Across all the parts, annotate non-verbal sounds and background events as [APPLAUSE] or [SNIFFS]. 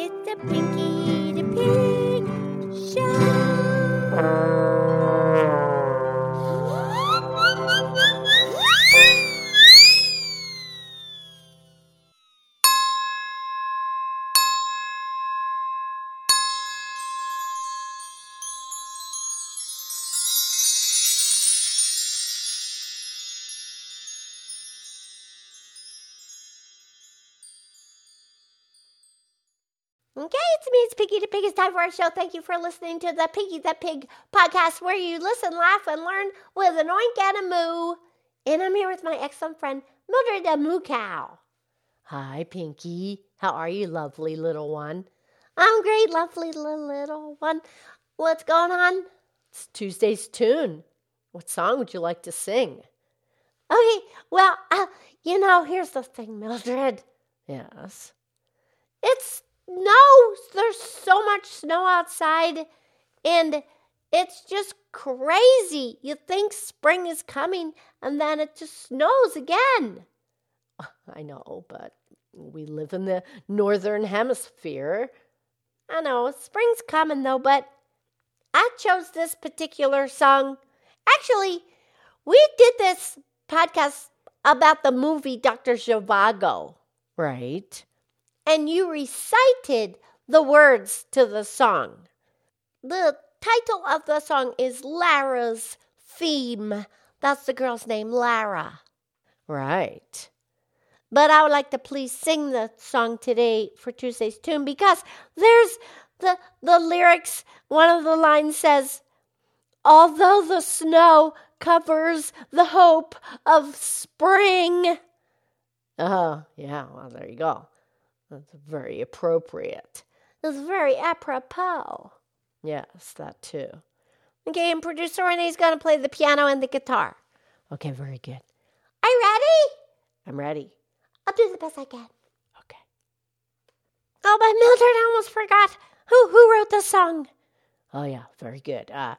It's a Pinky Okay, it's me, it's Piggy the Pig. It's time for our show. Thank you for listening to the Piggy the Pig podcast where you listen, laugh, and learn with an oink and a moo. And I'm here with my excellent friend, Mildred the Moo Cow. Hi, Pinky. How are you, lovely little one? I'm great, lovely little, one. What's going on? It's Tuesday's tune. What song would you like to sing? Okay, well, uh, you know, here's the thing, Mildred. Yes. It's no, there's so much snow outside, and it's just crazy. You think spring is coming, and then it just snows again. [LAUGHS] I know, but we live in the northern hemisphere. I know, spring's coming though, but I chose this particular song. Actually, we did this podcast about the movie Dr. Zhivago. Right and you recited the words to the song. The title of the song is Lara's Theme. That's the girl's name, Lara. Right. But I would like to please sing the song today for Tuesday's tune because there's the the lyrics. One of the lines says, "Although the snow covers the hope of spring." Oh, yeah. Well, there you go. That's very appropriate. That's very apropos. Yes, that too. Okay, and producer Renee's going to play the piano and the guitar. Okay, very good. Are you ready? I'm ready. I'll do the best I can. Okay. Oh, but Mildred, I almost forgot. Who who wrote the song? Oh yeah, very good. Uh,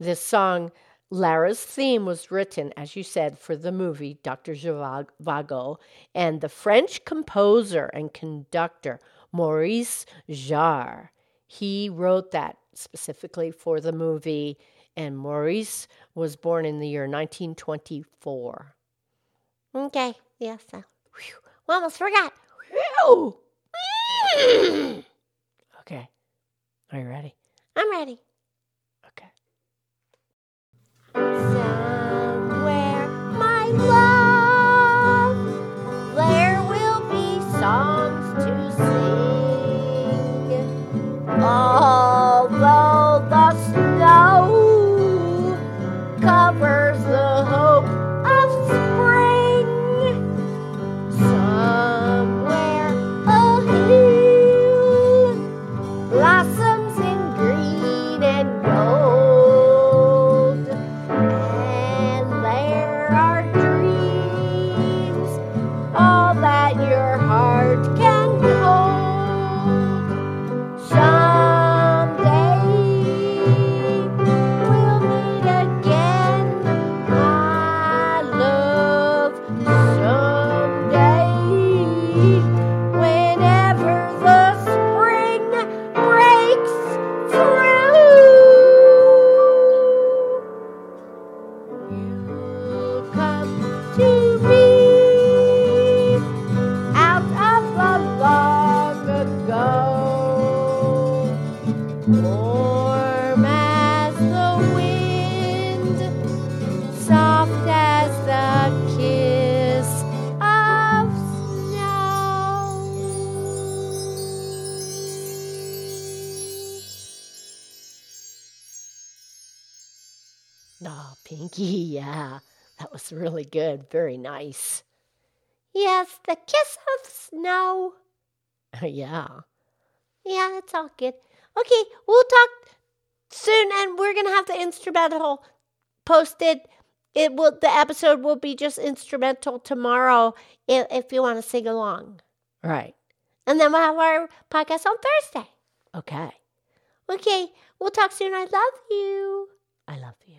this song Lara's theme was written, as you said, for the movie Dr. Zhivago, and the French composer and conductor Maurice Jarre. He wrote that specifically for the movie, and Maurice was born in the year 1924. Okay, yes. Uh, whew, almost forgot. Whew. [SNIFFS] okay, are you ready? I'm ready. So Oh, Pinky, [LAUGHS] yeah, that was really good. Very nice. Yes, the kiss of snow. [LAUGHS] yeah. Yeah, it's all good. Okay, we'll talk soon, and we're gonna have the instrumental posted. It will. The episode will be just instrumental tomorrow if, if you want to sing along. Right. And then we'll have our podcast on Thursday. Okay. Okay. We'll talk soon. I love you. I love you.